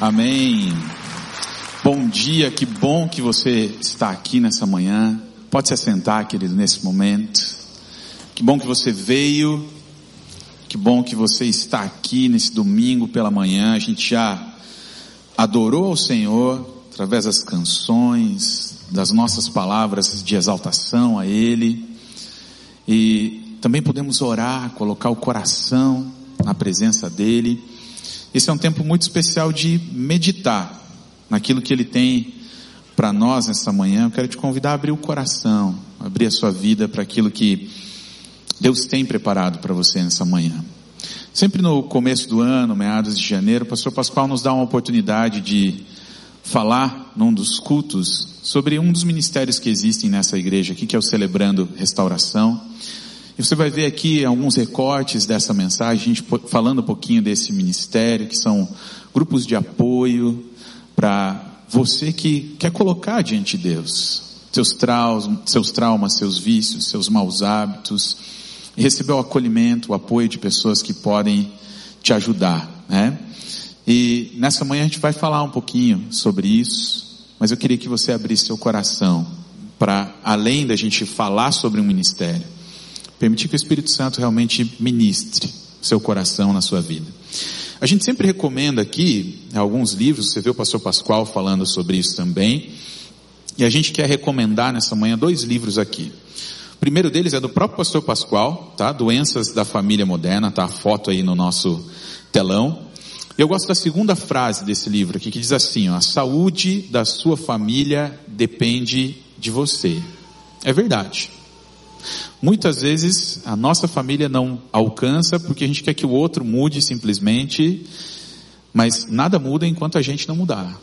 Amém. Bom dia, que bom que você está aqui nessa manhã. Pode se assentar, querido, nesse momento. Que bom que você veio. Que bom que você está aqui nesse domingo pela manhã. A gente já adorou o Senhor através das canções, das nossas palavras de exaltação a Ele. E também podemos orar, colocar o coração na presença dEle. Esse é um tempo muito especial de meditar naquilo que Ele tem para nós nessa manhã. Eu quero te convidar a abrir o coração, abrir a sua vida para aquilo que Deus tem preparado para você nessa manhã. Sempre no começo do ano, meados de janeiro, o pastor Pascoal nos dá uma oportunidade de falar num dos cultos sobre um dos ministérios que existem nessa igreja aqui, que é o Celebrando Restauração. E você vai ver aqui alguns recortes dessa mensagem, a gente falando um pouquinho desse ministério, que são grupos de apoio para você que quer colocar diante de Deus seus traumas, seus traumas, seus vícios, seus maus hábitos, e receber o acolhimento, o apoio de pessoas que podem te ajudar, né? E nessa manhã a gente vai falar um pouquinho sobre isso, mas eu queria que você abrisse seu coração para além da gente falar sobre um ministério, Permitir que o Espírito Santo realmente ministre seu coração na sua vida. A gente sempre recomenda aqui alguns livros, você vê o pastor Pascoal falando sobre isso também, e a gente quer recomendar nessa manhã dois livros aqui. O primeiro deles é do próprio pastor Pascoal, tá? Doenças da família moderna, tá a foto aí no nosso telão. Eu gosto da segunda frase desse livro aqui, que diz assim, ó, a saúde da sua família depende de você. É verdade. Muitas vezes a nossa família não alcança porque a gente quer que o outro mude simplesmente, mas nada muda enquanto a gente não mudar.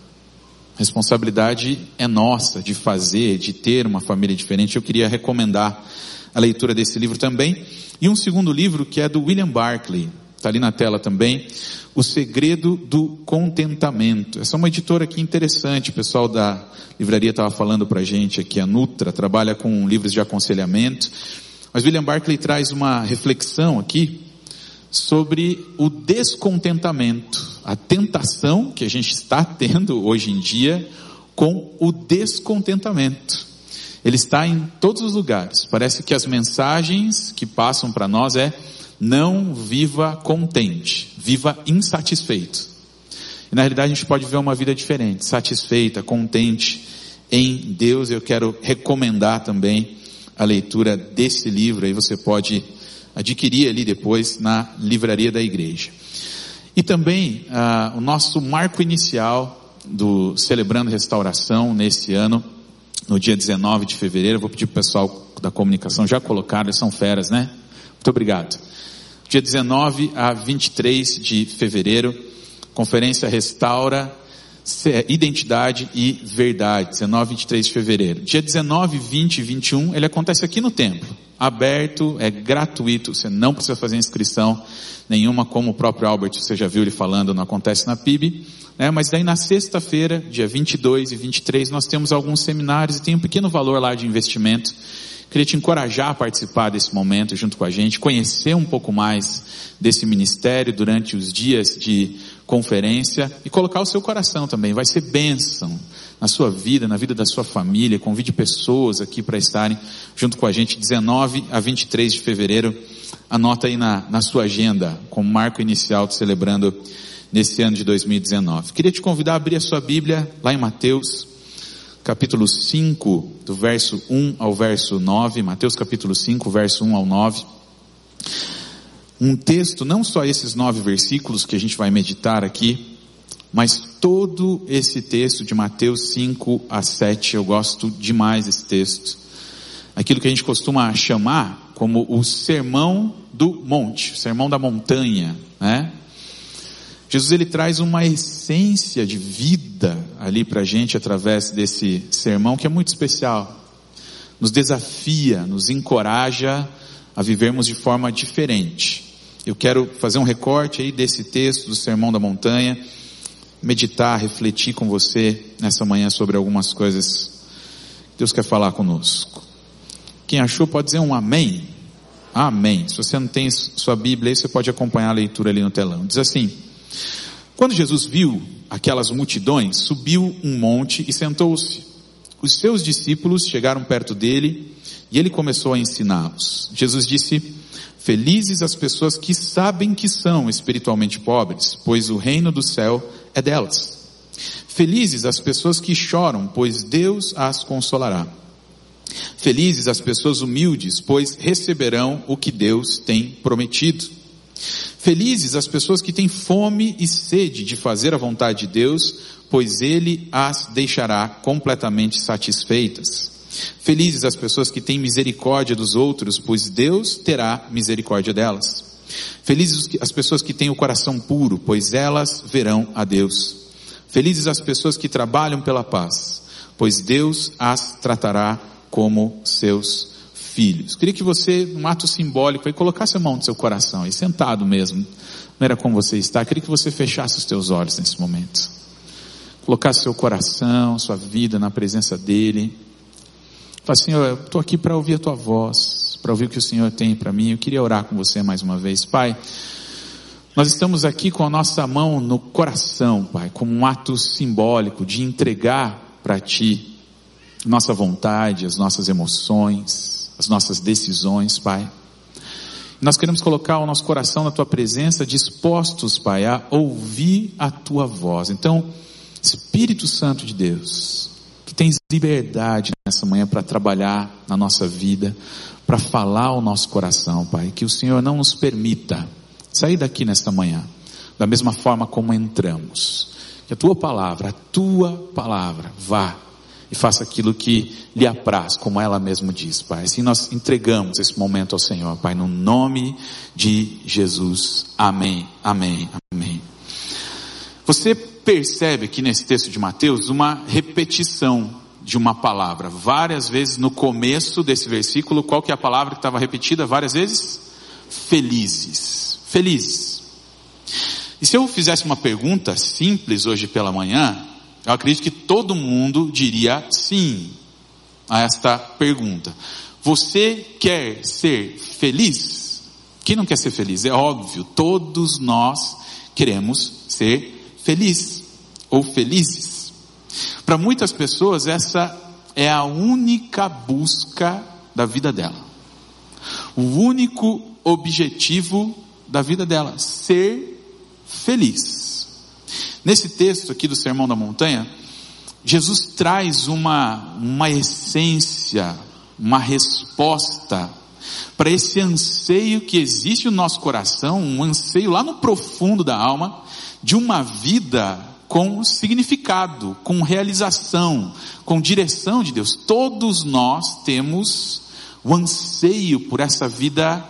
A responsabilidade é nossa de fazer, de ter uma família diferente. Eu queria recomendar a leitura desse livro também. E um segundo livro que é do William Barclay, está ali na tela também, O Segredo do Contentamento. Essa é uma editora aqui interessante, o pessoal da livraria estava falando para a gente aqui, a Nutra, trabalha com livros de aconselhamento. Mas William Barclay traz uma reflexão aqui sobre o descontentamento, a tentação que a gente está tendo hoje em dia com o descontentamento. Ele está em todos os lugares. Parece que as mensagens que passam para nós é não viva contente, viva insatisfeito. E na realidade a gente pode ver uma vida diferente, satisfeita, contente em Deus. Eu quero recomendar também a leitura desse livro, aí você pode adquirir ali depois na livraria da igreja. E também ah, o nosso marco inicial do Celebrando Restauração nesse ano, no dia 19 de fevereiro, vou pedir para o pessoal da comunicação já colocar, eles são feras, né? Muito obrigado. Dia 19 a 23 de fevereiro, conferência Restaura identidade e verdade, 19 e 23 de fevereiro. Dia 19, 20 e 21, ele acontece aqui no templo. Aberto, é gratuito, você não precisa fazer inscrição nenhuma, como o próprio Albert, você já viu ele falando, não acontece na PIB. Né? Mas daí na sexta-feira, dia 22 e 23, nós temos alguns seminários e tem um pequeno valor lá de investimento. Queria te encorajar a participar desse momento junto com a gente, conhecer um pouco mais desse ministério durante os dias de conferência e colocar o seu coração também. Vai ser bênção na sua vida, na vida da sua família. Convide pessoas aqui para estarem junto com a gente 19 a 23 de fevereiro. Anota aí na, na sua agenda como marco inicial de celebrando nesse ano de 2019. Queria te convidar a abrir a sua Bíblia lá em Mateus, capítulo 5, do verso 1 ao verso 9. Mateus capítulo 5, verso 1 ao 9 um texto, não só esses nove versículos que a gente vai meditar aqui, mas todo esse texto de Mateus 5 a 7, eu gosto demais desse texto. Aquilo que a gente costuma chamar como o sermão do monte, sermão da montanha, né? Jesus ele traz uma essência de vida ali para a gente através desse sermão que é muito especial. Nos desafia, nos encoraja a vivermos de forma diferente. Eu quero fazer um recorte aí desse texto do Sermão da Montanha, meditar, refletir com você nessa manhã sobre algumas coisas que Deus quer falar conosco. Quem achou pode dizer um amém. Amém. Se você não tem sua Bíblia aí, você pode acompanhar a leitura ali no telão. Diz assim: Quando Jesus viu aquelas multidões, subiu um monte e sentou-se. Os seus discípulos chegaram perto dele e ele começou a ensiná-los. Jesus disse, Felizes as pessoas que sabem que são espiritualmente pobres, pois o reino do céu é delas. Felizes as pessoas que choram, pois Deus as consolará. Felizes as pessoas humildes, pois receberão o que Deus tem prometido. Felizes as pessoas que têm fome e sede de fazer a vontade de Deus, pois Ele as deixará completamente satisfeitas. Felizes as pessoas que têm misericórdia dos outros, pois Deus terá misericórdia delas. Felizes as pessoas que têm o coração puro, pois elas verão a Deus. Felizes as pessoas que trabalham pela paz, pois Deus as tratará como seus filhos. Queria que você, num ato simbólico, aí colocasse a mão no seu coração, aí sentado mesmo, não era como você está, queria que você fechasse os teus olhos nesse momento. Colocasse seu coração, sua vida na presença dEle. Fala assim, eu estou aqui para ouvir a tua voz, para ouvir o que o Senhor tem para mim. Eu queria orar com você mais uma vez. Pai, nós estamos aqui com a nossa mão no coração, Pai, como um ato simbólico de entregar para Ti nossa vontade, as nossas emoções, as nossas decisões, Pai. Nós queremos colocar o nosso coração na Tua presença, dispostos, Pai, a ouvir a Tua voz. Então, Espírito Santo de Deus, que tens liberdade nessa manhã para trabalhar na nossa vida, para falar ao nosso coração, Pai. Que o Senhor não nos permita sair daqui nesta manhã da mesma forma como entramos. Que a tua palavra, a tua palavra, vá e faça aquilo que lhe apraz, como ela mesmo diz, Pai. Assim nós entregamos esse momento ao Senhor, Pai, no nome de Jesus. Amém, amém, amém. Você percebe aqui nesse texto de Mateus uma repetição de uma palavra. Várias vezes no começo desse versículo, qual que é a palavra que estava repetida várias vezes? Felizes. Felizes. E se eu fizesse uma pergunta simples hoje pela manhã, eu acredito que todo mundo diria sim a esta pergunta. Você quer ser feliz? Quem não quer ser feliz? É óbvio, todos nós queremos ser feliz ou felizes. Para muitas pessoas, essa é a única busca da vida dela. O único objetivo da vida dela, ser feliz. Nesse texto aqui do Sermão da Montanha, Jesus traz uma, uma essência, uma resposta para esse anseio que existe no nosso coração, um anseio lá no profundo da alma, de uma vida com significado, com realização, com direção de Deus. Todos nós temos o anseio por essa vida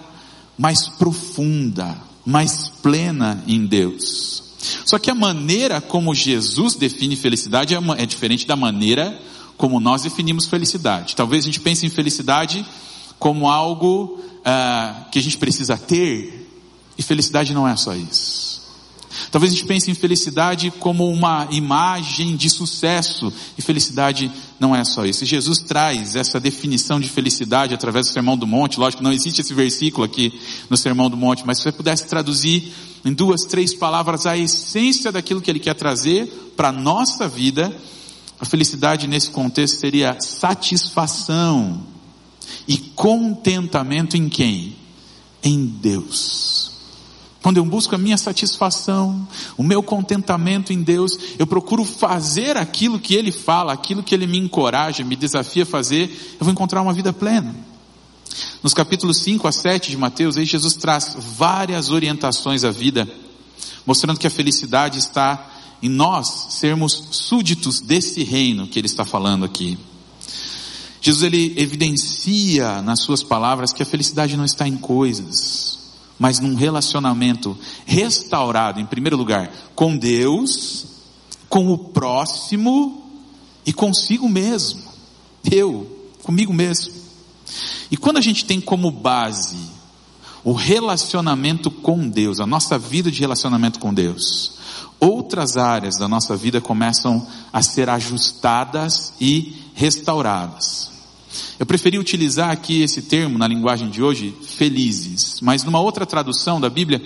mais profunda, mais plena em Deus. Só que a maneira como Jesus define felicidade é, é diferente da maneira como nós definimos felicidade. Talvez a gente pense em felicidade como algo uh, que a gente precisa ter, e felicidade não é só isso. Talvez a gente pense em felicidade como uma imagem de sucesso, e felicidade não é só isso. Jesus traz essa definição de felicidade através do Sermão do Monte. Lógico, não existe esse versículo aqui no Sermão do Monte, mas se você pudesse traduzir em duas, três palavras a essência daquilo que ele quer trazer para a nossa vida, a felicidade nesse contexto seria satisfação e contentamento em quem? Em Deus. Quando eu busco a minha satisfação, o meu contentamento em Deus, eu procuro fazer aquilo que Ele fala, aquilo que Ele me encoraja, me desafia a fazer, eu vou encontrar uma vida plena. Nos capítulos 5 a 7 de Mateus, aí Jesus traz várias orientações à vida, mostrando que a felicidade está em nós sermos súditos desse reino que Ele está falando aqui. Jesus ele evidencia nas suas palavras que a felicidade não está em coisas, mas num relacionamento restaurado, em primeiro lugar, com Deus, com o próximo e consigo mesmo. Eu, comigo mesmo. E quando a gente tem como base o relacionamento com Deus, a nossa vida de relacionamento com Deus, outras áreas da nossa vida começam a ser ajustadas e restauradas. Eu preferi utilizar aqui esse termo na linguagem de hoje, felizes, mas numa outra tradução da Bíblia,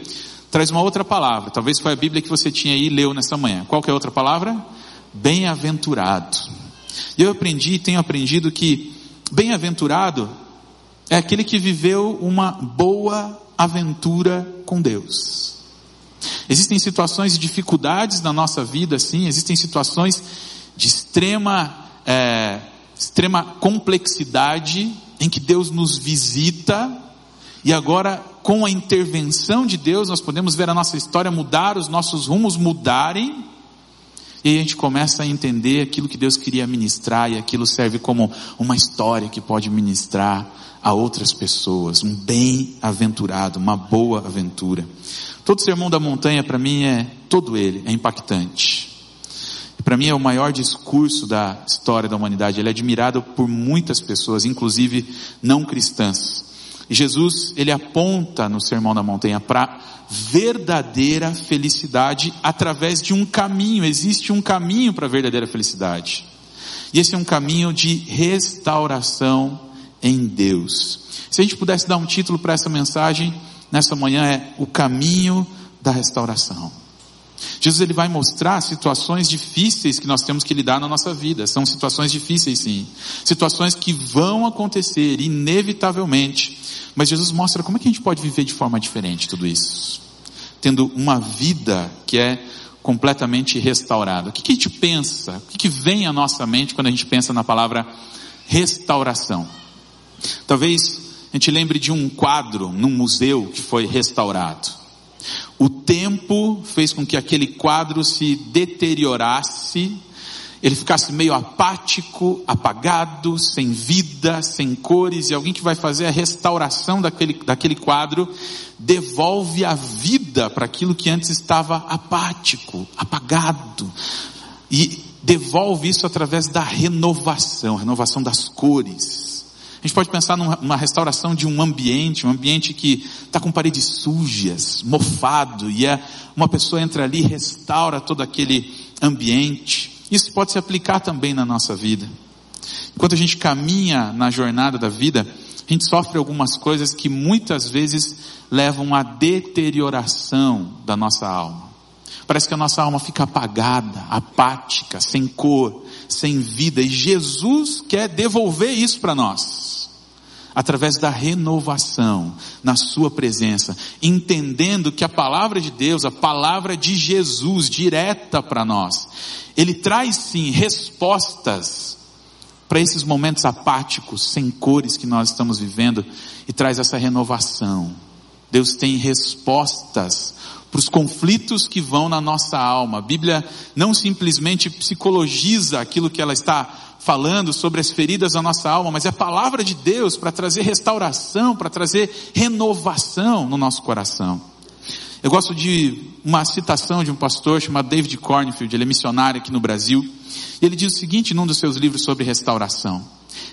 traz uma outra palavra. Talvez foi a Bíblia que você tinha aí e leu nessa manhã. Qual que é a outra palavra? Bem-aventurado. Eu aprendi, tenho aprendido que bem-aventurado é aquele que viveu uma boa aventura com Deus. Existem situações de dificuldades na nossa vida, sim, existem situações de extrema, é, extrema complexidade em que Deus nos visita e agora com a intervenção de Deus nós podemos ver a nossa história mudar, os nossos rumos mudarem e a gente começa a entender aquilo que Deus queria ministrar e aquilo serve como uma história que pode ministrar a outras pessoas, um bem-aventurado, uma boa aventura. Todo sermão da montanha para mim é todo ele é impactante. Para mim é o maior discurso da história da humanidade. Ele é admirado por muitas pessoas, inclusive não cristãs. E Jesus, ele aponta no Sermão da Montanha para verdadeira felicidade através de um caminho. Existe um caminho para a verdadeira felicidade. E esse é um caminho de restauração em Deus. Se a gente pudesse dar um título para essa mensagem nessa manhã é o caminho da restauração. Jesus ele vai mostrar situações difíceis que nós temos que lidar na nossa vida. São situações difíceis sim. Situações que vão acontecer inevitavelmente. Mas Jesus mostra como é que a gente pode viver de forma diferente tudo isso. Tendo uma vida que é completamente restaurada. O que, que a gente pensa? O que, que vem à nossa mente quando a gente pensa na palavra restauração? Talvez a gente lembre de um quadro num museu que foi restaurado. O tempo fez com que aquele quadro se deteriorasse, ele ficasse meio apático, apagado, sem vida, sem cores, e alguém que vai fazer a restauração daquele, daquele quadro devolve a vida para aquilo que antes estava apático, apagado. E devolve isso através da renovação, renovação das cores a gente pode pensar numa restauração de um ambiente, um ambiente que está com paredes sujas, mofado, e é, uma pessoa entra ali e restaura todo aquele ambiente. Isso pode se aplicar também na nossa vida. Enquanto a gente caminha na jornada da vida, a gente sofre algumas coisas que muitas vezes levam à deterioração da nossa alma. Parece que a nossa alma fica apagada, apática, sem cor, sem vida, e Jesus quer devolver isso para nós. Através da renovação na Sua presença, entendendo que a palavra de Deus, a palavra de Jesus direta para nós, Ele traz sim respostas para esses momentos apáticos, sem cores que nós estamos vivendo, e traz essa renovação. Deus tem respostas para os conflitos que vão na nossa alma. A Bíblia não simplesmente psicologiza aquilo que ela está falando sobre as feridas da nossa alma, mas é a palavra de Deus para trazer restauração, para trazer renovação no nosso coração. Eu gosto de uma citação de um pastor chamado David Cornfield, ele é missionário aqui no Brasil, e ele diz o seguinte num dos seus livros sobre restauração: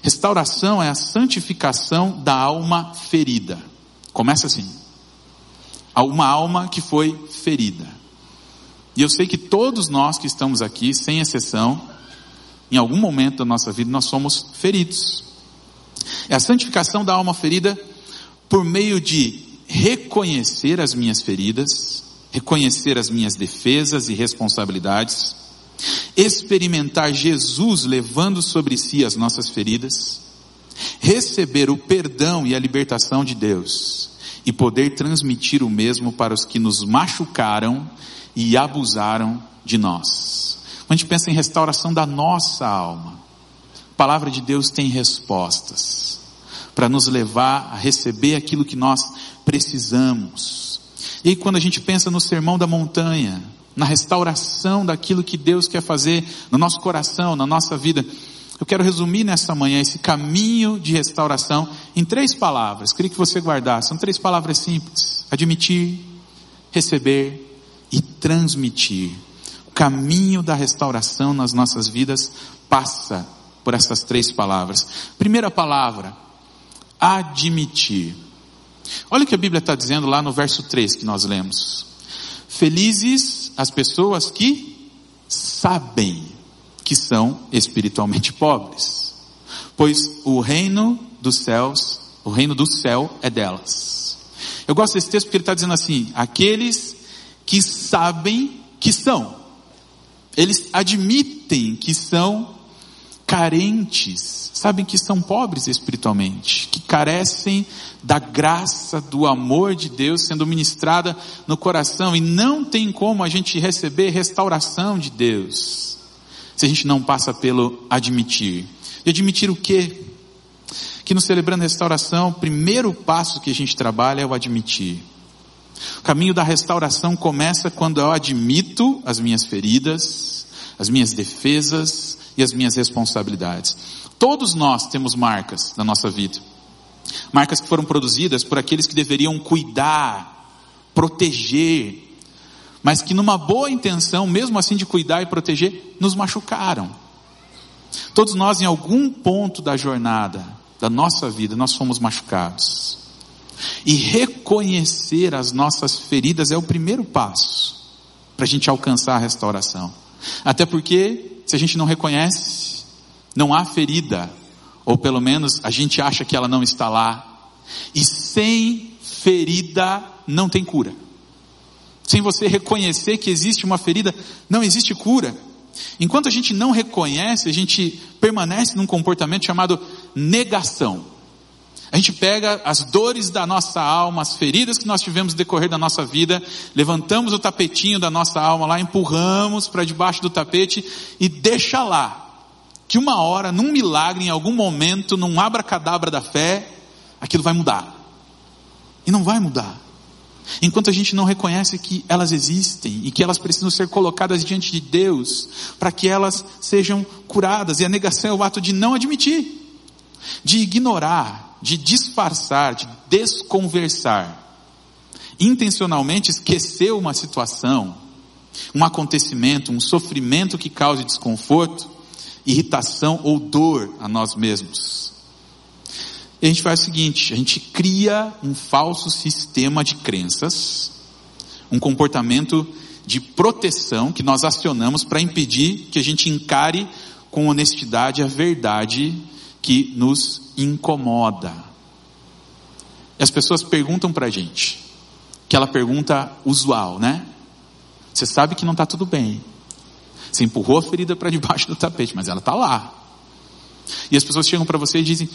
Restauração é a santificação da alma ferida. Começa assim. Uma alma que foi ferida. E eu sei que todos nós que estamos aqui, sem exceção, em algum momento da nossa vida nós somos feridos. É a santificação da alma ferida por meio de reconhecer as minhas feridas, reconhecer as minhas defesas e responsabilidades, experimentar Jesus levando sobre si as nossas feridas, receber o perdão e a libertação de Deus e poder transmitir o mesmo para os que nos machucaram e abusaram de nós. Quando a gente pensa em restauração da nossa alma, a palavra de Deus tem respostas para nos levar a receber aquilo que nós precisamos. E aí, quando a gente pensa no sermão da montanha, na restauração daquilo que Deus quer fazer no nosso coração, na nossa vida, eu quero resumir nessa manhã esse caminho de restauração em três palavras. Queria que você guardasse. São três palavras simples: admitir, receber e transmitir caminho da restauração nas nossas vidas passa por essas três palavras. Primeira palavra, admitir. Olha o que a Bíblia está dizendo lá no verso 3 que nós lemos. Felizes as pessoas que sabem que são espiritualmente pobres, pois o reino dos céus, o reino do céu é delas. Eu gosto desse texto porque ele está dizendo assim: aqueles que sabem que são, eles admitem que são carentes, sabem que são pobres espiritualmente, que carecem da graça, do amor de Deus sendo ministrada no coração e não tem como a gente receber restauração de Deus se a gente não passa pelo admitir. E admitir o quê? Que no Celebrando Restauração, o primeiro passo que a gente trabalha é o admitir. O caminho da restauração começa quando eu admito as minhas feridas, as minhas defesas e as minhas responsabilidades. Todos nós temos marcas na nossa vida. Marcas que foram produzidas por aqueles que deveriam cuidar, proteger, mas que numa boa intenção, mesmo assim de cuidar e proteger, nos machucaram. Todos nós em algum ponto da jornada da nossa vida, nós fomos machucados. E reconhecer as nossas feridas é o primeiro passo para a gente alcançar a restauração. Até porque, se a gente não reconhece, não há ferida, ou pelo menos a gente acha que ela não está lá. E sem ferida não tem cura. Sem você reconhecer que existe uma ferida, não existe cura. Enquanto a gente não reconhece, a gente permanece num comportamento chamado negação. A gente pega as dores da nossa alma, as feridas que nós tivemos decorrer da nossa vida, levantamos o tapetinho da nossa alma lá, empurramos para debaixo do tapete e deixa lá. Que uma hora, num milagre, em algum momento, num abracadabra da fé, aquilo vai mudar. E não vai mudar. Enquanto a gente não reconhece que elas existem e que elas precisam ser colocadas diante de Deus para que elas sejam curadas. E a negação é o ato de não admitir, de ignorar, de disfarçar, de desconversar, intencionalmente esquecer uma situação, um acontecimento, um sofrimento que cause desconforto, irritação ou dor a nós mesmos. E a gente faz o seguinte, a gente cria um falso sistema de crenças, um comportamento de proteção que nós acionamos para impedir que a gente encare com honestidade a verdade que nos incomoda. E as pessoas perguntam para a gente, aquela pergunta usual, né? Você sabe que não está tudo bem. Você empurrou a ferida para debaixo do tapete, mas ela está lá. E as pessoas chegam para você e dizem: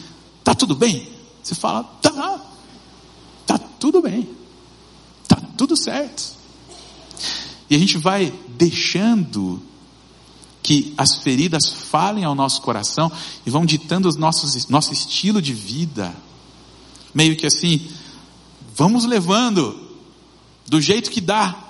Está tudo bem? Você fala: Tá, tá tudo bem, tá tudo certo. E a gente vai deixando que as feridas falem ao nosso coração e vão ditando os nossos, nosso estilo de vida. Meio que assim, vamos levando do jeito que dá.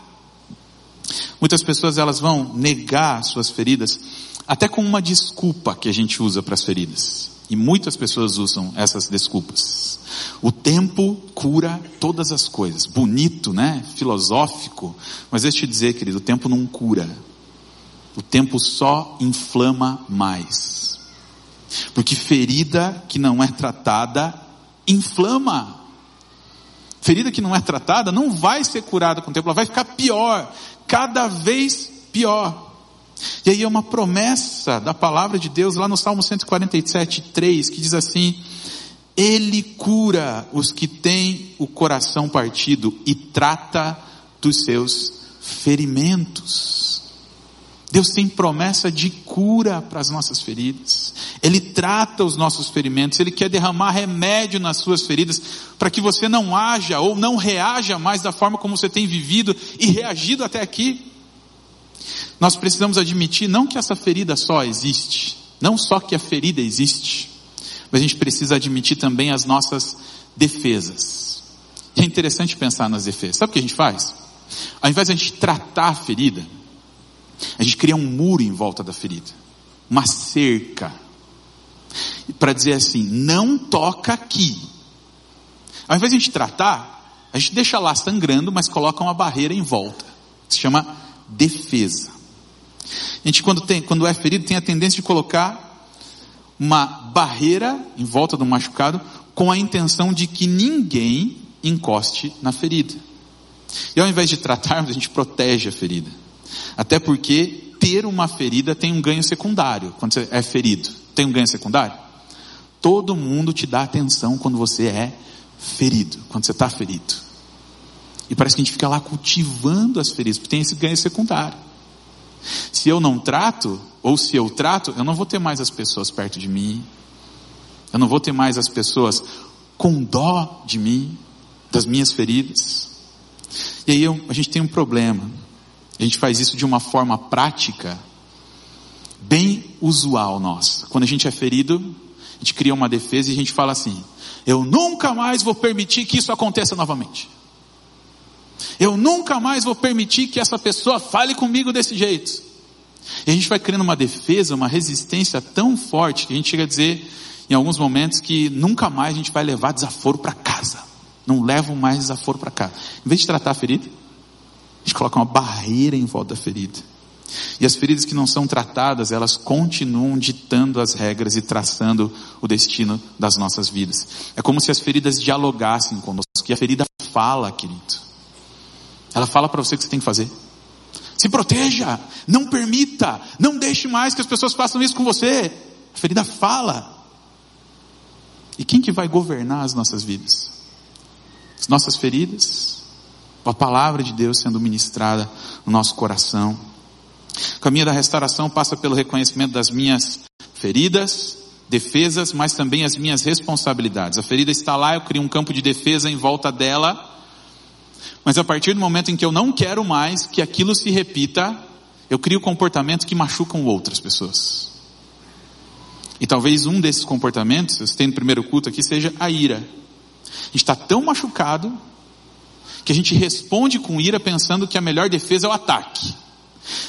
Muitas pessoas elas vão negar suas feridas até com uma desculpa que a gente usa para as feridas. E muitas pessoas usam essas desculpas. O tempo cura todas as coisas. Bonito, né? Filosófico. Mas deixa eu te dizer, querido, o tempo não cura o tempo só inflama mais. Porque ferida que não é tratada, inflama. Ferida que não é tratada não vai ser curada com o tempo, ela vai ficar pior, cada vez pior. E aí é uma promessa da palavra de Deus lá no Salmo 147, 3, que diz assim: Ele cura os que têm o coração partido e trata dos seus ferimentos. Deus tem promessa de cura para as nossas feridas. Ele trata os nossos ferimentos, Ele quer derramar remédio nas suas feridas, para que você não haja ou não reaja mais da forma como você tem vivido e reagido até aqui. Nós precisamos admitir não que essa ferida só existe, não só que a ferida existe, mas a gente precisa admitir também as nossas defesas. E é interessante pensar nas defesas. Sabe o que a gente faz? Ao invés de a gente tratar a ferida, a gente cria um muro em volta da ferida, uma cerca, para dizer assim: não toca aqui. Ao invés de a gente tratar, a gente deixa lá sangrando, mas coloca uma barreira em volta. Se chama defesa. A gente, quando, tem, quando é ferido, tem a tendência de colocar uma barreira em volta do machucado com a intenção de que ninguém encoste na ferida. E ao invés de tratarmos, a gente protege a ferida. Até porque ter uma ferida tem um ganho secundário quando você é ferido. Tem um ganho secundário? Todo mundo te dá atenção quando você é ferido, quando você está ferido. E parece que a gente fica lá cultivando as feridas, porque tem esse ganho secundário. Se eu não trato, ou se eu trato, eu não vou ter mais as pessoas perto de mim. Eu não vou ter mais as pessoas com dó de mim, das minhas feridas. E aí eu, a gente tem um problema. A gente faz isso de uma forma prática, bem usual nossa. Quando a gente é ferido, a gente cria uma defesa e a gente fala assim: eu nunca mais vou permitir que isso aconteça novamente. Eu nunca mais vou permitir que essa pessoa fale comigo desse jeito. E a gente vai criando uma defesa, uma resistência tão forte que a gente chega a dizer em alguns momentos que nunca mais a gente vai levar desaforo para casa. Não levam mais desaforo para casa. Em vez de tratar a ferida, a gente coloca uma barreira em volta da ferida. E as feridas que não são tratadas, elas continuam ditando as regras e traçando o destino das nossas vidas. É como se as feridas dialogassem conosco. E a ferida fala, querido. Ela fala para você o que você tem que fazer. Se proteja, não permita, não deixe mais que as pessoas façam isso com você. A ferida fala. E quem que vai governar as nossas vidas? As nossas feridas? A palavra de Deus sendo ministrada no nosso coração? O caminho da restauração passa pelo reconhecimento das minhas feridas, defesas, mas também as minhas responsabilidades. A ferida está lá, eu crio um campo de defesa em volta dela, mas a partir do momento em que eu não quero mais que aquilo se repita, eu crio comportamentos que machucam outras pessoas. E talvez um desses comportamentos, eu tenho no primeiro culto aqui, seja a ira. A gente está tão machucado que a gente responde com ira pensando que a melhor defesa é o ataque.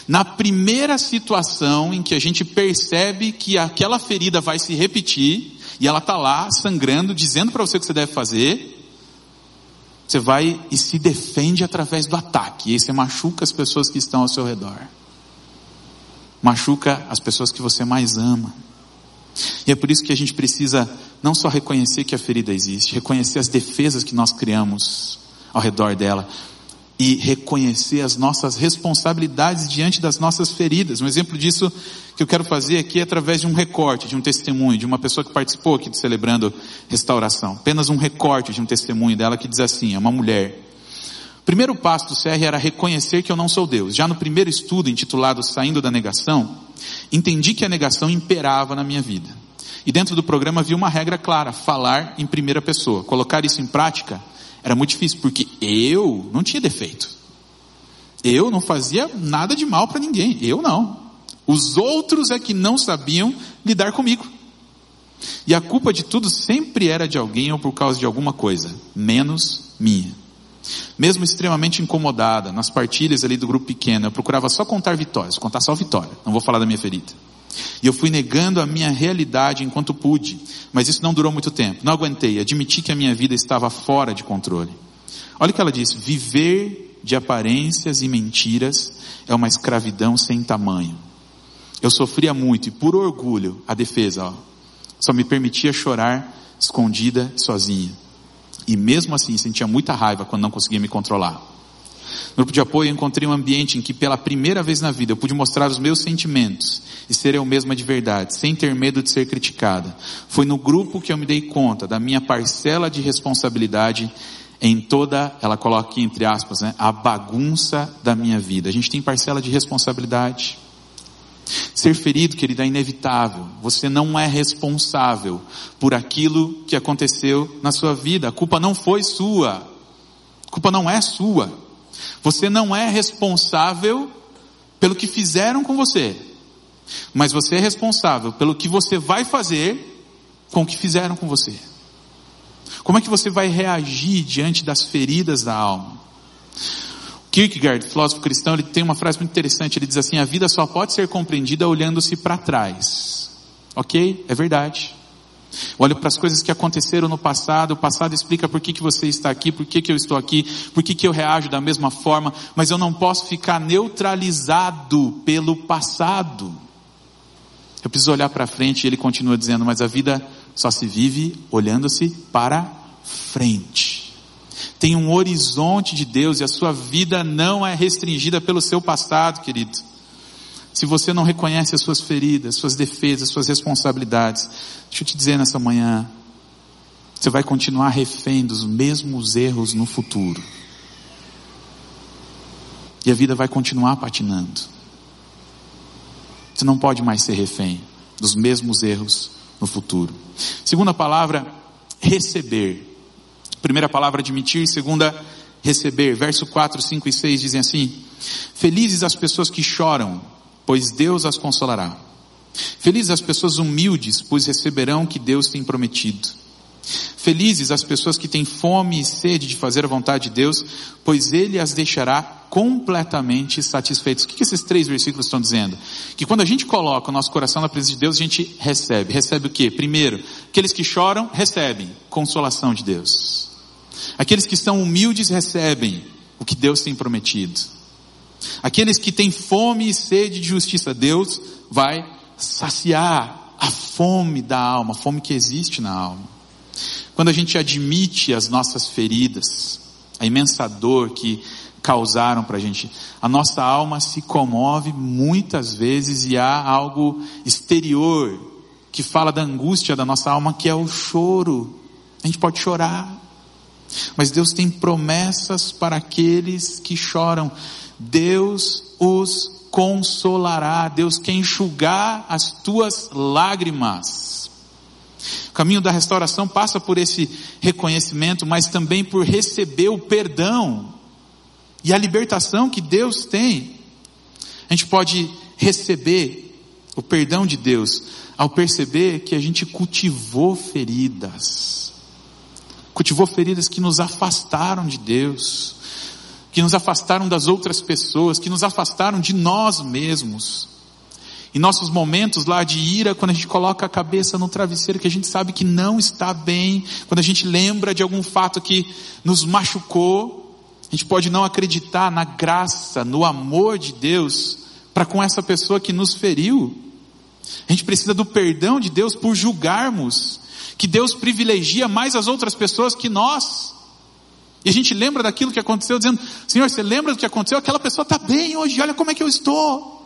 Na primeira situação em que a gente percebe que aquela ferida vai se repetir e ela está lá sangrando, dizendo para você o que você deve fazer, você vai e se defende através do ataque. E aí você machuca as pessoas que estão ao seu redor. Machuca as pessoas que você mais ama. E é por isso que a gente precisa não só reconhecer que a ferida existe, reconhecer as defesas que nós criamos ao redor dela, e reconhecer as nossas responsabilidades diante das nossas feridas. Um exemplo disso que eu quero fazer aqui é através de um recorte, de um testemunho, de uma pessoa que participou aqui do Celebrando Restauração. Apenas um recorte de um testemunho dela que diz assim, é uma mulher. O primeiro passo do CR era reconhecer que eu não sou Deus. Já no primeiro estudo intitulado Saindo da Negação, entendi que a negação imperava na minha vida. E dentro do programa havia uma regra clara, falar em primeira pessoa. Colocar isso em prática era muito difícil, porque eu não tinha defeito. Eu não fazia nada de mal para ninguém. Eu não. Os outros é que não sabiam lidar comigo. E a culpa de tudo sempre era de alguém ou por causa de alguma coisa, menos minha. Mesmo extremamente incomodada, nas partilhas ali do grupo pequeno, eu procurava só contar vitórias, contar só vitória, não vou falar da minha ferida. E eu fui negando a minha realidade enquanto pude, mas isso não durou muito tempo. Não aguentei, admiti que a minha vida estava fora de controle. Olha o que ela disse: viver de aparências e mentiras é uma escravidão sem tamanho. Eu sofria muito e por orgulho, a defesa, ó, só me permitia chorar escondida, sozinha. E mesmo assim sentia muita raiva quando não conseguia me controlar. No grupo de apoio eu encontrei um ambiente em que pela primeira vez na vida eu pude mostrar os meus sentimentos e ser eu mesma de verdade, sem ter medo de ser criticada. Foi no grupo que eu me dei conta da minha parcela de responsabilidade em toda, ela coloca aqui entre aspas, né, a bagunça da minha vida. A gente tem parcela de responsabilidade. Ser ferido, querida, é inevitável. Você não é responsável por aquilo que aconteceu na sua vida. A culpa não foi sua. A culpa não é sua. Você não é responsável pelo que fizeram com você. Mas você é responsável pelo que você vai fazer com o que fizeram com você. Como é que você vai reagir diante das feridas da alma? Kierkegaard, filósofo cristão, ele tem uma frase muito interessante. Ele diz assim: a vida só pode ser compreendida olhando-se para trás. Ok? É verdade. Olho para as coisas que aconteceram no passado, o passado explica por que, que você está aqui, por que, que eu estou aqui, por que, que eu reajo da mesma forma, mas eu não posso ficar neutralizado pelo passado. Eu preciso olhar para frente e ele continua dizendo, mas a vida só se vive olhando-se para frente. Tem um horizonte de Deus e a sua vida não é restringida pelo seu passado, querido. Se você não reconhece as suas feridas, suas defesas, suas responsabilidades, deixa eu te dizer nessa manhã, você vai continuar refém dos mesmos erros no futuro. E a vida vai continuar patinando. Você não pode mais ser refém dos mesmos erros no futuro. Segunda palavra, receber. Primeira palavra, admitir. Segunda, receber. Verso 4, 5 e 6 dizem assim: Felizes as pessoas que choram, pois Deus as consolará. Felizes as pessoas humildes, pois receberão o que Deus tem prometido. Felizes as pessoas que têm fome e sede de fazer a vontade de Deus, pois Ele as deixará completamente satisfeitos. O que esses três versículos estão dizendo? Que quando a gente coloca o nosso coração na presença de Deus, a gente recebe. Recebe o quê? Primeiro, aqueles que choram recebem consolação de Deus. Aqueles que são humildes recebem o que Deus tem prometido. Aqueles que têm fome e sede de justiça, Deus vai saciar a fome da alma, a fome que existe na alma. Quando a gente admite as nossas feridas, a imensa dor que causaram para a gente, a nossa alma se comove muitas vezes e há algo exterior que fala da angústia da nossa alma, que é o choro. A gente pode chorar, mas Deus tem promessas para aqueles que choram. Deus os consolará, Deus quer enxugar as tuas lágrimas. O caminho da restauração passa por esse reconhecimento, mas também por receber o perdão e a libertação que Deus tem. A gente pode receber o perdão de Deus ao perceber que a gente cultivou feridas. Cultivou feridas que nos afastaram de Deus, que nos afastaram das outras pessoas, que nos afastaram de nós mesmos. Em nossos momentos lá de ira, quando a gente coloca a cabeça no travesseiro, que a gente sabe que não está bem, quando a gente lembra de algum fato que nos machucou, a gente pode não acreditar na graça, no amor de Deus para com essa pessoa que nos feriu. A gente precisa do perdão de Deus por julgarmos que Deus privilegia mais as outras pessoas que nós. E a gente lembra daquilo que aconteceu, dizendo: Senhor, você lembra do que aconteceu? Aquela pessoa está bem hoje, olha como é que eu estou.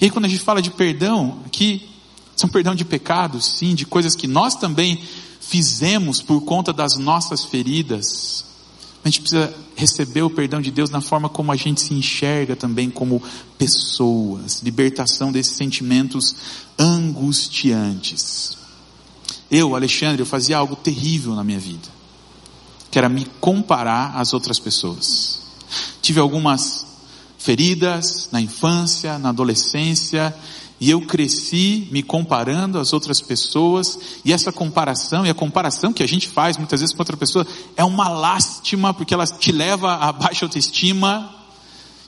E aí quando a gente fala de perdão, aqui são perdão de pecados, sim, de coisas que nós também fizemos por conta das nossas feridas. A gente precisa receber o perdão de Deus na forma como a gente se enxerga também como pessoas, libertação desses sentimentos angustiantes. Eu, Alexandre, eu fazia algo terrível na minha vida, que era me comparar às outras pessoas. Tive algumas feridas na infância, na adolescência, e eu cresci me comparando às outras pessoas, e essa comparação, e a comparação que a gente faz muitas vezes com outra pessoa, é uma lástima, porque ela te leva a baixa autoestima,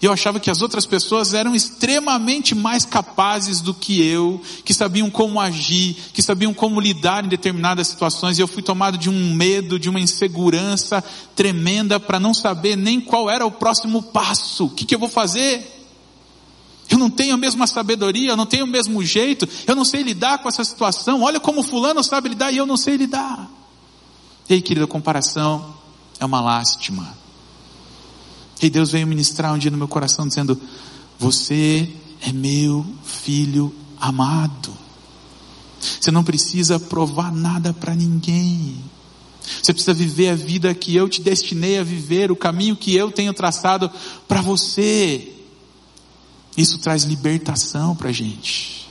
e eu achava que as outras pessoas eram extremamente mais capazes do que eu, que sabiam como agir, que sabiam como lidar em determinadas situações, e eu fui tomado de um medo, de uma insegurança tremenda para não saber nem qual era o próximo passo. O que, que eu vou fazer? Eu não tenho a mesma sabedoria, eu não tenho o mesmo jeito, eu não sei lidar com essa situação. Olha como fulano sabe lidar e eu não sei lidar. E aí, querida, a comparação é uma lástima. E Deus veio ministrar um dia no meu coração dizendo: Você é meu filho amado. Você não precisa provar nada para ninguém. Você precisa viver a vida que eu te destinei a viver, o caminho que eu tenho traçado para você. Isso traz libertação para a gente.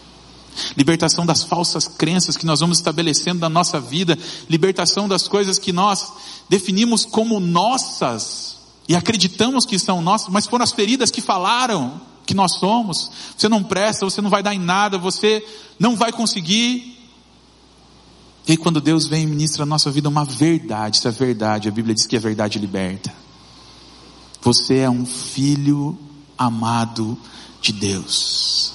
Libertação das falsas crenças que nós vamos estabelecendo na nossa vida, libertação das coisas que nós definimos como nossas e acreditamos que são nossas, mas foram as feridas que falaram que nós somos. Você não presta, você não vai dar em nada, você não vai conseguir. E aí, quando Deus vem e ministra a nossa vida uma verdade, isso é verdade, a Bíblia diz que a verdade liberta. Você é um filho amado de Deus.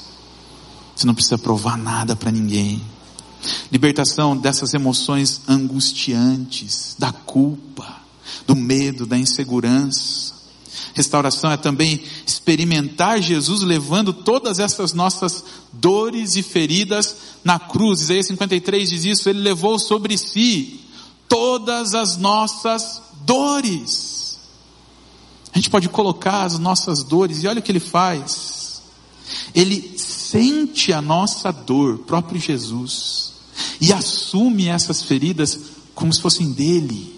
Você não precisa provar nada para ninguém. Libertação dessas emoções angustiantes, da culpa do medo, da insegurança. Restauração é também experimentar Jesus levando todas essas nossas dores e feridas na cruz. Isaías 53 diz isso, ele levou sobre si todas as nossas dores. A gente pode colocar as nossas dores e olha o que ele faz. Ele sente a nossa dor, próprio Jesus, e assume essas feridas como se fossem dele.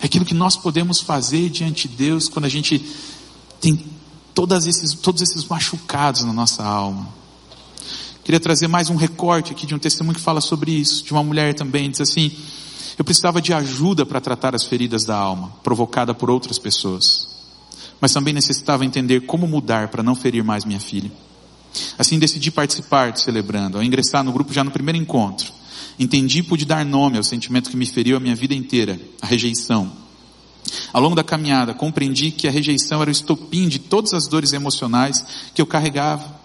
É aquilo que nós podemos fazer diante de Deus quando a gente tem todos esses, todos esses machucados na nossa alma. Queria trazer mais um recorte aqui de um testemunho que fala sobre isso, de uma mulher também, diz assim, eu precisava de ajuda para tratar as feridas da alma, provocada por outras pessoas. Mas também necessitava entender como mudar para não ferir mais minha filha. Assim decidi participar do Celebrando, ao ingressar no grupo já no primeiro encontro. Entendi e pude dar nome ao sentimento que me feriu a minha vida inteira, a rejeição. Ao longo da caminhada, compreendi que a rejeição era o estopim de todas as dores emocionais que eu carregava.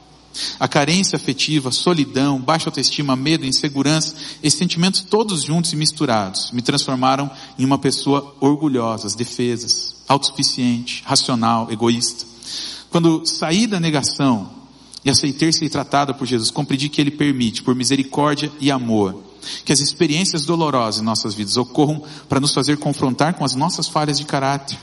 A carência afetiva, solidão, baixa autoestima, medo, insegurança, esses sentimentos todos juntos e misturados me transformaram em uma pessoa orgulhosa, defesas, autossuficiente, racional, egoísta. Quando saí da negação e aceitei ser tratada por Jesus, compreendi que Ele permite, por misericórdia e amor, que as experiências dolorosas em nossas vidas ocorram para nos fazer confrontar com as nossas falhas de caráter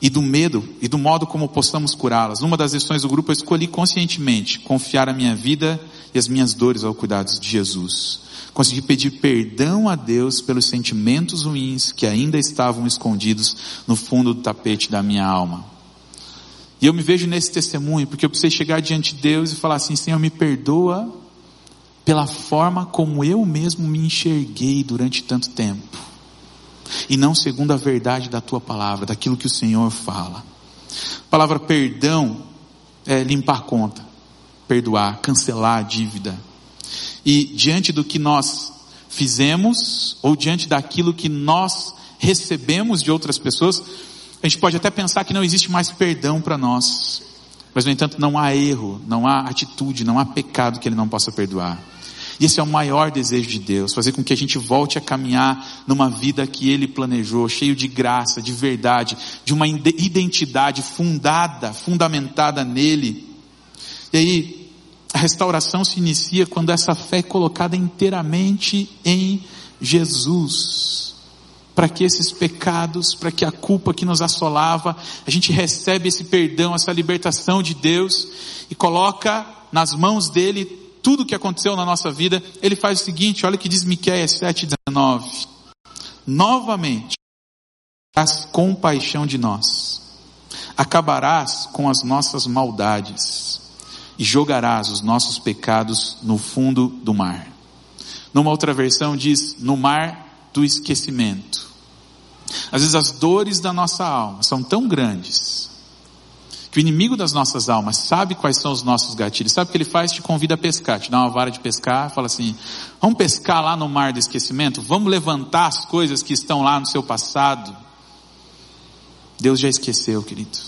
e do medo e do modo como possamos curá-las. Numa das lições do grupo eu escolhi conscientemente confiar a minha vida e as minhas dores ao cuidado de Jesus. Consegui pedir perdão a Deus pelos sentimentos ruins que ainda estavam escondidos no fundo do tapete da minha alma. E eu me vejo nesse testemunho porque eu precisei chegar diante de Deus e falar assim: Senhor, me perdoa pela forma como eu mesmo me enxerguei durante tanto tempo e não segundo a verdade da tua palavra, daquilo que o Senhor fala. A palavra perdão é limpar a conta, perdoar, cancelar a dívida. E diante do que nós fizemos, ou diante daquilo que nós recebemos de outras pessoas, a gente pode até pensar que não existe mais perdão para nós. Mas, no entanto, não há erro, não há atitude, não há pecado que Ele não possa perdoar. E esse é o maior desejo de Deus, fazer com que a gente volte a caminhar numa vida que Ele planejou, cheio de graça, de verdade, de uma identidade fundada, fundamentada nele. E aí, a restauração se inicia quando essa fé é colocada inteiramente em Jesus. Para que esses pecados, para que a culpa que nos assolava, a gente recebe esse perdão, essa libertação de Deus e coloca nas mãos dele tudo o que aconteceu na nossa vida, ele faz o seguinte, olha o que diz Miqueias 7,19. Novamente, terás compaixão de nós, acabarás com as nossas maldades e jogarás os nossos pecados no fundo do mar. Numa outra versão diz, no mar do esquecimento. Às vezes as dores da nossa alma são tão grandes, o inimigo das nossas almas sabe quais são os nossos gatilhos, sabe o que ele faz? Te convida a pescar, te dá uma vara de pescar, fala assim, vamos pescar lá no mar do esquecimento, vamos levantar as coisas que estão lá no seu passado. Deus já esqueceu, querido.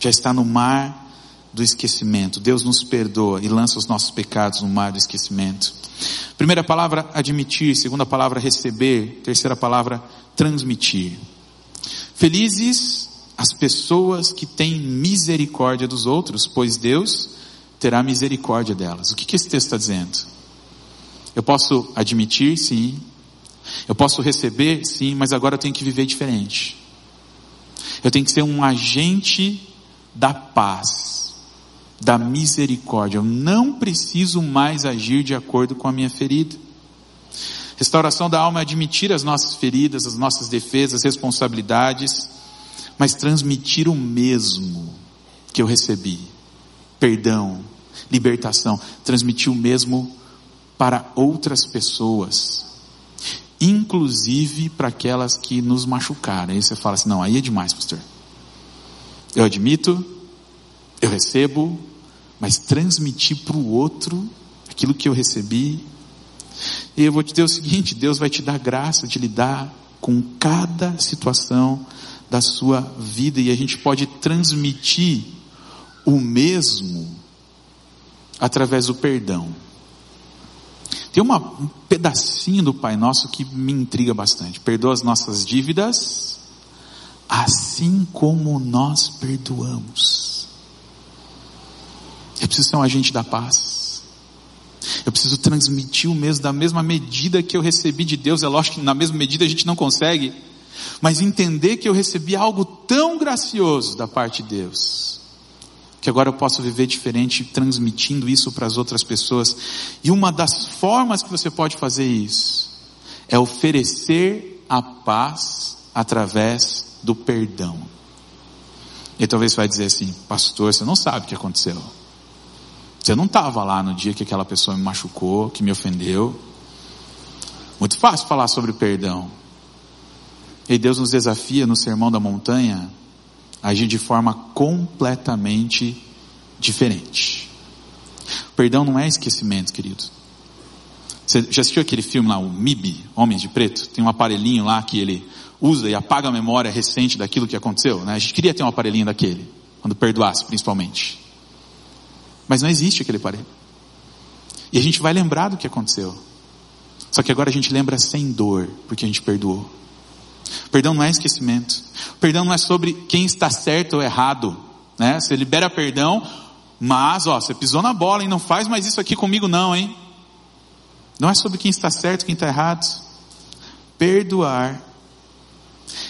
Já está no mar do esquecimento. Deus nos perdoa e lança os nossos pecados no mar do esquecimento. Primeira palavra, admitir. Segunda palavra, receber. Terceira palavra, transmitir. Felizes as pessoas que têm misericórdia dos outros, pois Deus terá misericórdia delas. O que, que esse texto está dizendo? Eu posso admitir, sim. Eu posso receber, sim, mas agora eu tenho que viver diferente. Eu tenho que ser um agente da paz, da misericórdia. Eu não preciso mais agir de acordo com a minha ferida. Restauração da alma é admitir as nossas feridas, as nossas defesas, responsabilidades mas transmitir o mesmo que eu recebi. Perdão, libertação, transmitir o mesmo para outras pessoas, inclusive para aquelas que nos machucaram. Aí você fala assim: não, aí é demais, pastor. Eu admito, eu recebo, mas transmitir para o outro aquilo que eu recebi. E eu vou te dizer o seguinte: Deus vai te dar graça de lidar com cada situação da sua vida e a gente pode transmitir o mesmo através do perdão. Tem uma, um pedacinho do Pai Nosso que me intriga bastante. Perdoa as nossas dívidas, assim como nós perdoamos. Eu preciso ser um agente da paz. Eu preciso transmitir o mesmo, da mesma medida que eu recebi de Deus. É lógico que na mesma medida a gente não consegue mas entender que eu recebi algo tão gracioso da parte de Deus, que agora eu posso viver diferente transmitindo isso para as outras pessoas. E uma das formas que você pode fazer isso é oferecer a paz através do perdão. E talvez você vai dizer assim, pastor, você não sabe o que aconteceu. Você não estava lá no dia que aquela pessoa me machucou, que me ofendeu. Muito fácil falar sobre perdão. E Deus nos desafia no Sermão da Montanha a agir de forma completamente diferente. Perdão não é esquecimento, querido. Você já assistiu aquele filme lá, o MIB, Homens de Preto? Tem um aparelhinho lá que ele usa e apaga a memória recente daquilo que aconteceu, né? A gente queria ter um aparelhinho daquele, quando perdoasse, principalmente. Mas não existe aquele aparelho. E a gente vai lembrar do que aconteceu. Só que agora a gente lembra sem dor, porque a gente perdoou. Perdão não é esquecimento. Perdão não é sobre quem está certo ou errado. Né? Você libera perdão, mas ó, você pisou na bola e não faz mais isso aqui comigo não, hein? Não é sobre quem está certo, quem está errado. Perdoar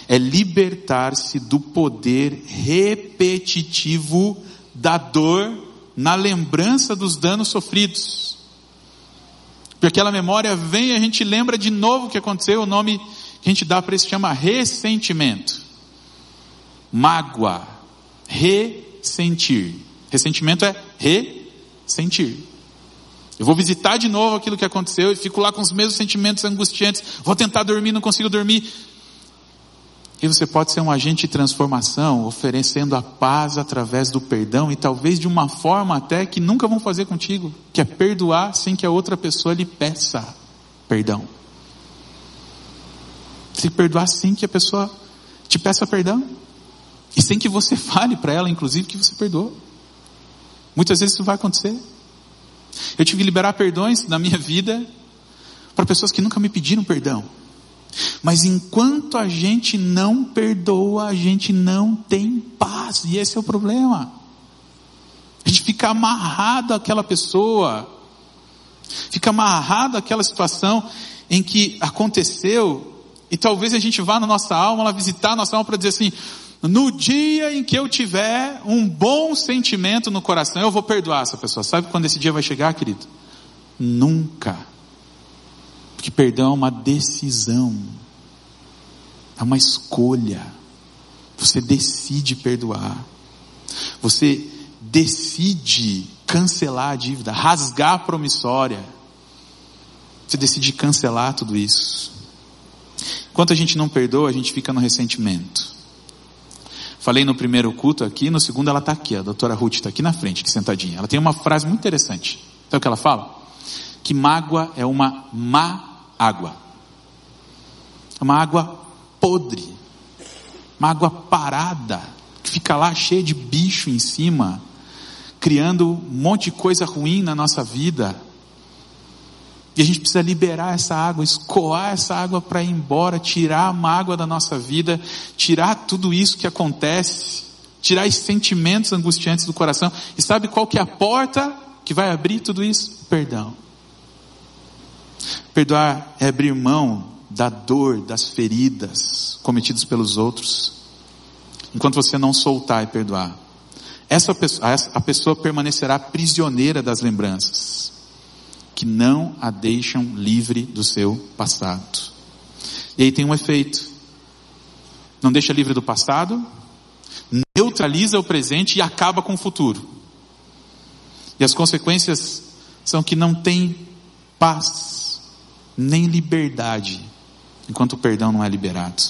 é libertar-se do poder repetitivo da dor na lembrança dos danos sofridos. Porque aquela memória vem e a gente lembra de novo o que aconteceu, o nome que a gente dá para isso chama ressentimento. Mágoa. Ressentir. Ressentimento é ressentir. Eu vou visitar de novo aquilo que aconteceu e fico lá com os mesmos sentimentos angustiantes. Vou tentar dormir, não consigo dormir. E você pode ser um agente de transformação, oferecendo a paz através do perdão e talvez de uma forma até que nunca vão fazer contigo, que é perdoar sem que a outra pessoa lhe peça perdão. Você perdoar sem que a pessoa te peça perdão. E sem que você fale para ela, inclusive, que você perdoou. Muitas vezes isso vai acontecer. Eu tive que liberar perdões na minha vida para pessoas que nunca me pediram perdão. Mas enquanto a gente não perdoa, a gente não tem paz, e esse é o problema. A gente fica amarrado àquela pessoa, fica amarrado àquela situação em que aconteceu, e talvez a gente vá na nossa alma, lá visitar a nossa alma para dizer assim: no dia em que eu tiver um bom sentimento no coração, eu vou perdoar essa pessoa. Sabe quando esse dia vai chegar, querido? Nunca. Porque perdão é uma decisão, é uma escolha. Você decide perdoar. Você decide cancelar a dívida, rasgar a promissória. Você decide cancelar tudo isso. Enquanto a gente não perdoa, a gente fica no ressentimento. Falei no primeiro culto aqui, no segundo ela está aqui, a doutora Ruth está aqui na frente, aqui sentadinha. Ela tem uma frase muito interessante. Sabe o que ela fala? Que mágoa é uma má água. É uma água podre. Uma água parada, que fica lá cheia de bicho em cima, criando um monte de coisa ruim na nossa vida. E a gente precisa liberar essa água, escoar essa água para ir embora, tirar a mágoa da nossa vida, tirar tudo isso que acontece, tirar os sentimentos angustiantes do coração. E sabe qual que é a porta que vai abrir tudo isso? Perdão. Perdoar é abrir mão da dor, das feridas cometidas pelos outros. Enquanto você não soltar e perdoar, essa pessoa, a pessoa permanecerá prisioneira das lembranças, que não a deixam livre do seu passado. E aí tem um efeito. Não deixa livre do passado, neutraliza o presente e acaba com o futuro. E as consequências são que não tem paz nem liberdade, enquanto o perdão não é liberado.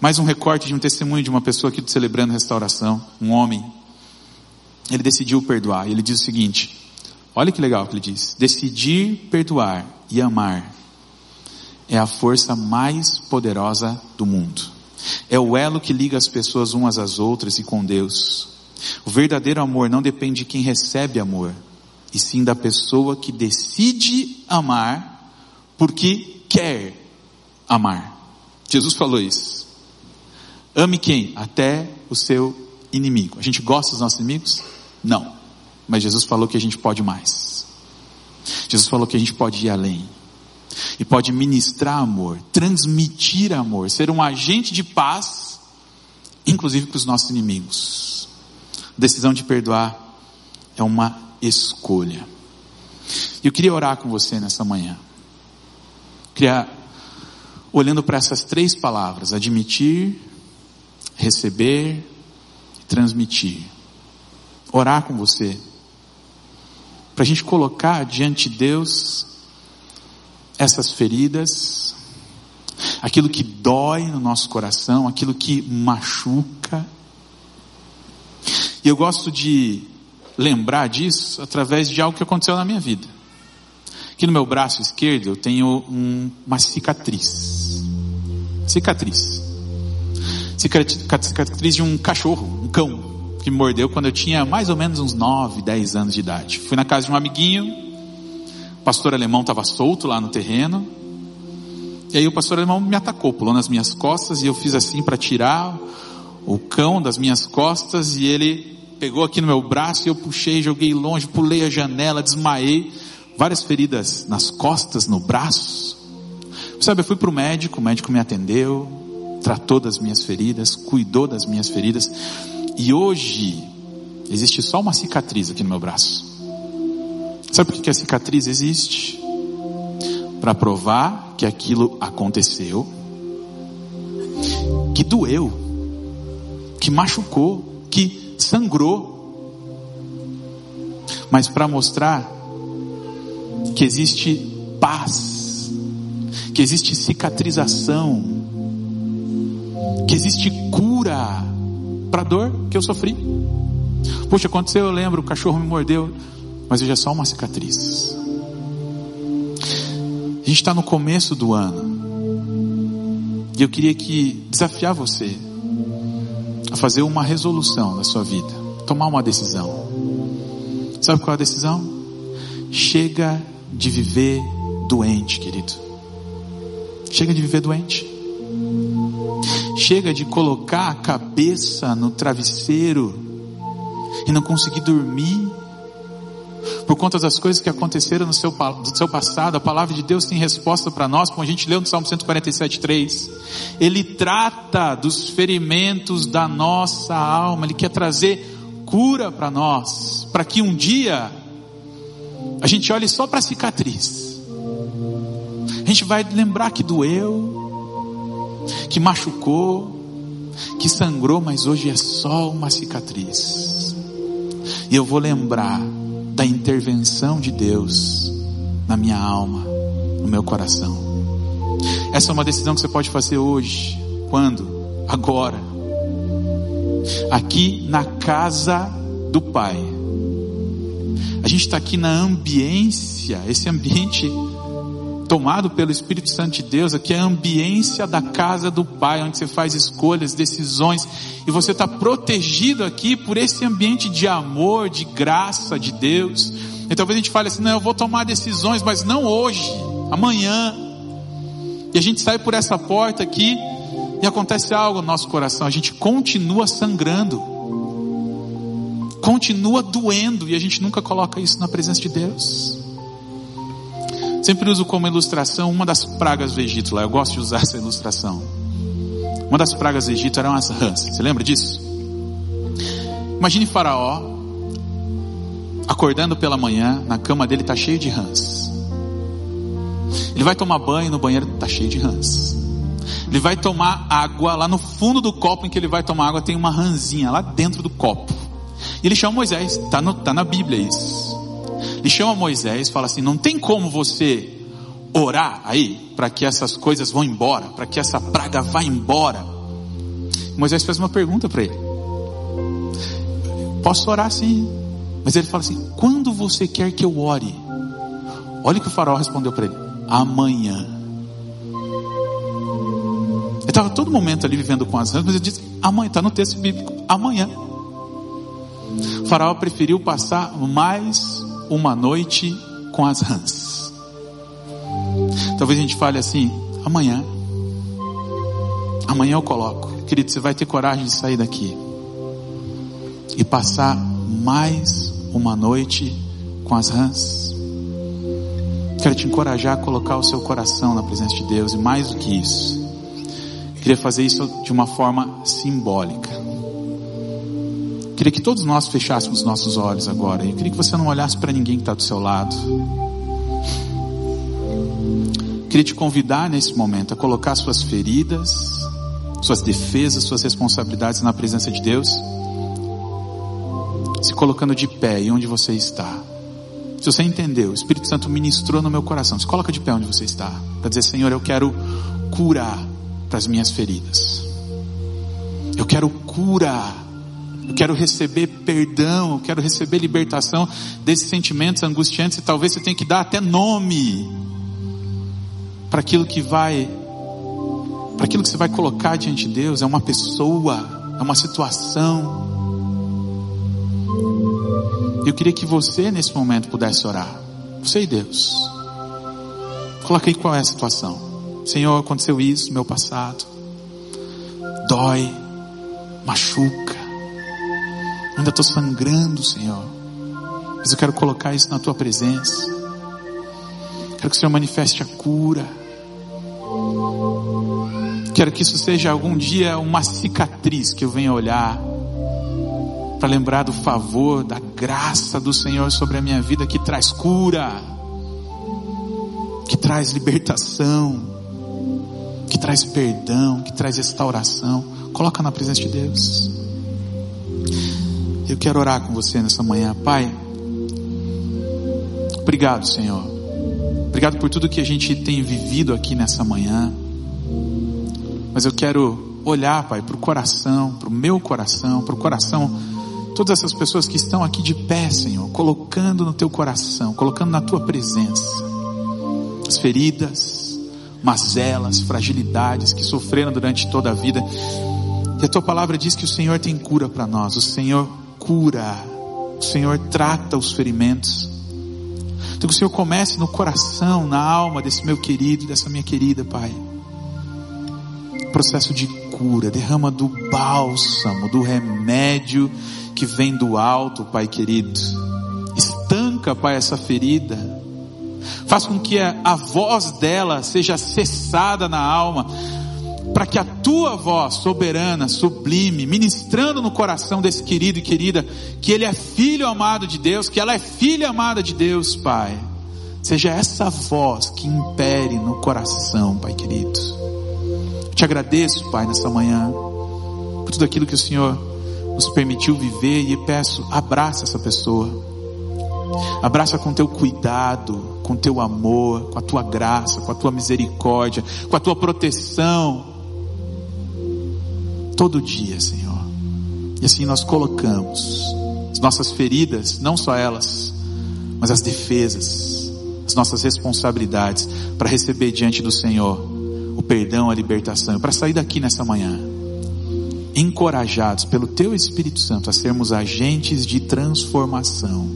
Mais um recorte de um testemunho de uma pessoa aqui do Celebrando Restauração, um homem. Ele decidiu perdoar. E ele diz o seguinte: olha que legal que ele diz. Decidir perdoar e amar é a força mais poderosa do mundo. É o elo que liga as pessoas umas às outras e com Deus. O verdadeiro amor não depende de quem recebe amor, e sim da pessoa que decide amar porque quer amar. Jesus falou isso. Ame quem? Até o seu inimigo. A gente gosta dos nossos inimigos? Não. Mas Jesus falou que a gente pode mais. Jesus falou que a gente pode ir além. E pode ministrar amor, transmitir amor, ser um agente de paz, inclusive para os nossos inimigos. A decisão de perdoar é uma escolha. Eu queria orar com você nessa manhã. Queria, olhando para essas três palavras, admitir, receber, transmitir. Orar com você. Para a gente colocar diante de Deus essas feridas, aquilo que dói no nosso coração, aquilo que machuca. E eu gosto de lembrar disso através de algo que aconteceu na minha vida. Aqui no meu braço esquerdo eu tenho um, uma cicatriz. Cicatriz. Cicatriz de um cachorro, um cão, que me mordeu quando eu tinha mais ou menos uns 9, 10 anos de idade. Fui na casa de um amiguinho, o pastor alemão estava solto lá no terreno, e aí o pastor alemão me atacou, pulou nas minhas costas e eu fiz assim para tirar o cão das minhas costas e ele pegou aqui no meu braço e eu puxei, joguei longe, pulei a janela, desmaiei, várias feridas nas costas, no braço. Sabe, eu fui para o médico, o médico me atendeu, tratou das minhas feridas, cuidou das minhas feridas e hoje existe só uma cicatriz aqui no meu braço. Sabe por que a cicatriz existe? para provar que aquilo aconteceu, que doeu, que machucou, que sangrou, mas para mostrar que existe paz, que existe cicatrização, que existe cura para a dor que eu sofri. Poxa, aconteceu, eu lembro, o cachorro me mordeu, mas hoje é só uma cicatriz. A gente está no começo do ano. E eu queria que desafiar você a fazer uma resolução na sua vida, tomar uma decisão. Sabe qual é a decisão? Chega de viver doente, querido. Chega de viver doente. Chega de colocar a cabeça no travesseiro e não conseguir dormir por conta das coisas que aconteceram no seu, do seu passado, a palavra de Deus tem resposta para nós, como a gente leu no Salmo 147,3. Ele trata dos ferimentos da nossa alma, Ele quer trazer cura para nós, para que um dia a gente olhe só para a cicatriz. A gente vai lembrar que doeu, que machucou, que sangrou, mas hoje é só uma cicatriz. E eu vou lembrar da intervenção de Deus na minha alma, no meu coração. Essa é uma decisão que você pode fazer hoje. Quando? Agora. Aqui na casa do Pai. A gente está aqui na ambiência, esse ambiente tomado pelo Espírito Santo de Deus, aqui é a ambiência da casa do Pai, onde você faz escolhas, decisões, e você está protegido aqui por esse ambiente de amor, de graça de Deus. E talvez a gente fale assim, não, eu vou tomar decisões, mas não hoje, amanhã. E a gente sai por essa porta aqui e acontece algo no nosso coração, a gente continua sangrando, continua doendo, e a gente nunca coloca isso na presença de Deus. Sempre uso como ilustração uma das pragas do Egito lá. Eu gosto de usar essa ilustração. Uma das pragas do Egito eram as rãs. Você lembra disso? Imagine Faraó acordando pela manhã, na cama dele está cheio de rãs. Ele vai tomar banho, no banheiro está cheio de rãs. Ele vai tomar água, lá no fundo do copo em que ele vai tomar água tem uma ranzinha lá dentro do copo. E ele chama Moisés, está tá na Bíblia isso. Ele chama Moisés e fala assim: não tem como você orar aí para que essas coisas vão embora, para que essa praga vá embora. Moisés fez uma pergunta para ele: Posso orar sim? Mas ele fala assim: Quando você quer que eu ore? Olha o que o faraó respondeu para ele: Amanhã. Ele estava todo momento ali vivendo com as rãs, mas ele disse: Amanhã, está no texto bíblico: Amanhã. O faraó preferiu passar mais uma noite com as rãs. Talvez a gente fale assim: amanhã, amanhã eu coloco. Querido, você vai ter coragem de sair daqui e passar mais uma noite com as rãs. Quero te encorajar a colocar o seu coração na presença de Deus e mais do que isso, queria fazer isso de uma forma simbólica. Queria que todos nós fechássemos nossos olhos agora. Eu queria que você não olhasse para ninguém que está do seu lado. Queria te convidar nesse momento a colocar suas feridas, suas defesas, suas responsabilidades na presença de Deus se colocando de pé e onde você está. Se você entendeu, o Espírito Santo ministrou no meu coração. Se coloca de pé onde você está. Para dizer, Senhor, eu quero curar das minhas feridas. Eu quero curar. Eu quero receber perdão. Eu quero receber libertação desses sentimentos angustiantes. E talvez você tenha que dar até nome para aquilo que vai, para aquilo que você vai colocar diante de Deus. É uma pessoa, é uma situação. Eu queria que você nesse momento pudesse orar. Você e Deus. Coloque aí qual é a situação. Senhor, aconteceu isso meu passado. Dói, machuca. Ainda estou sangrando, Senhor. Mas eu quero colocar isso na tua presença. Quero que o Senhor manifeste a cura. Quero que isso seja algum dia uma cicatriz que eu venha olhar para lembrar do favor, da graça do Senhor sobre a minha vida que traz cura, que traz libertação, que traz perdão, que traz restauração. Coloca na presença de Deus. Eu quero orar com você nessa manhã, Pai. Obrigado, Senhor. Obrigado por tudo que a gente tem vivido aqui nessa manhã. Mas eu quero olhar, Pai, para o coração, para o meu coração, para o coração Todas essas pessoas que estão aqui de pé, Senhor, colocando no teu coração, colocando na tua presença as feridas, mazelas, fragilidades que sofreram durante toda a vida. E a tua palavra diz que o Senhor tem cura para nós, o Senhor cura, o Senhor trata os ferimentos. Então que o Senhor comece no coração, na alma desse meu querido, dessa minha querida, Pai. Processo de cura, derrama do bálsamo, do remédio que vem do alto, Pai querido. Estanca, Pai, essa ferida. Faz com que a, a voz dela seja cessada na alma, para que a tua voz soberana, sublime, ministrando no coração desse querido e querida, que ele é filho amado de Deus, que ela é filha amada de Deus, Pai. Seja essa voz que impere no coração, Pai querido. Eu te agradeço, Pai, nessa manhã, por tudo aquilo que o Senhor nos permitiu viver e peço, abraça essa pessoa. Abraça com teu cuidado, com teu amor, com a tua graça, com a tua misericórdia, com a tua proteção. Todo dia, Senhor. E assim nós colocamos as nossas feridas, não só elas, mas as defesas, as nossas responsabilidades para receber diante do Senhor o perdão, a libertação, para sair daqui nessa manhã encorajados pelo Teu Espírito Santo a sermos agentes de transformação,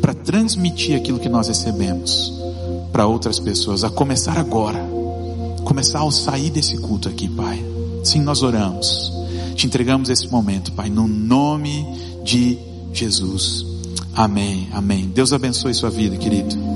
para transmitir aquilo que nós recebemos para outras pessoas, a começar agora, começar ao sair desse culto aqui, Pai. Sim, nós oramos, te entregamos esse momento, Pai, no nome de Jesus. Amém, amém. Deus abençoe sua vida, querido.